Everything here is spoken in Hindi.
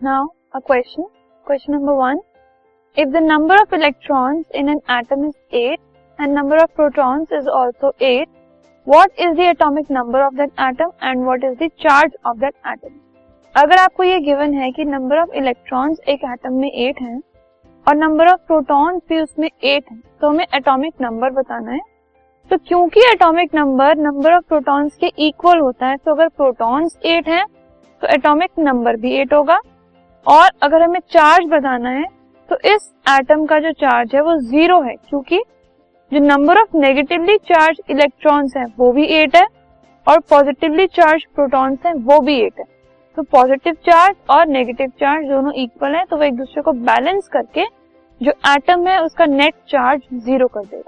Now, a question. Question number one. If the number of electrons in an atom is 8 and number of protons is also 8, what is the atomic number of that atom and what is the charge of that atom? अगर आपको ये गिवन है कि नंबर ऑफ़ इलेक्ट्रॉन्स एक एटम में 8 हैं और नंबर ऑफ़ प्रोटॉन्स भी उसमें 8 हैं तो हमें एटॉमिक नंबर बताना है तो क्योंकि atomic number number of protons के इक्वल होता है तो अगर प्रोटॉन्स 8 हैं तो एटॉमिक नंबर भी 8 होगा और अगर हमें चार्ज बताना है तो इस एटम का जो चार्ज है वो ज़ीरो है, क्योंकि जो number of negatively charge electrons है, वो भी एट है और पॉजिटिवली चार्ज प्रोटॉन्स है, वो भी एट है. तो पॉजिटिव चार्ज और नेगेटिव चार्ज दोनों इक्वल है तो वो एक दूसरे को बैलेंस करके जो एटम है, उसका नेट चार्ज ज़ीरो कर देगा.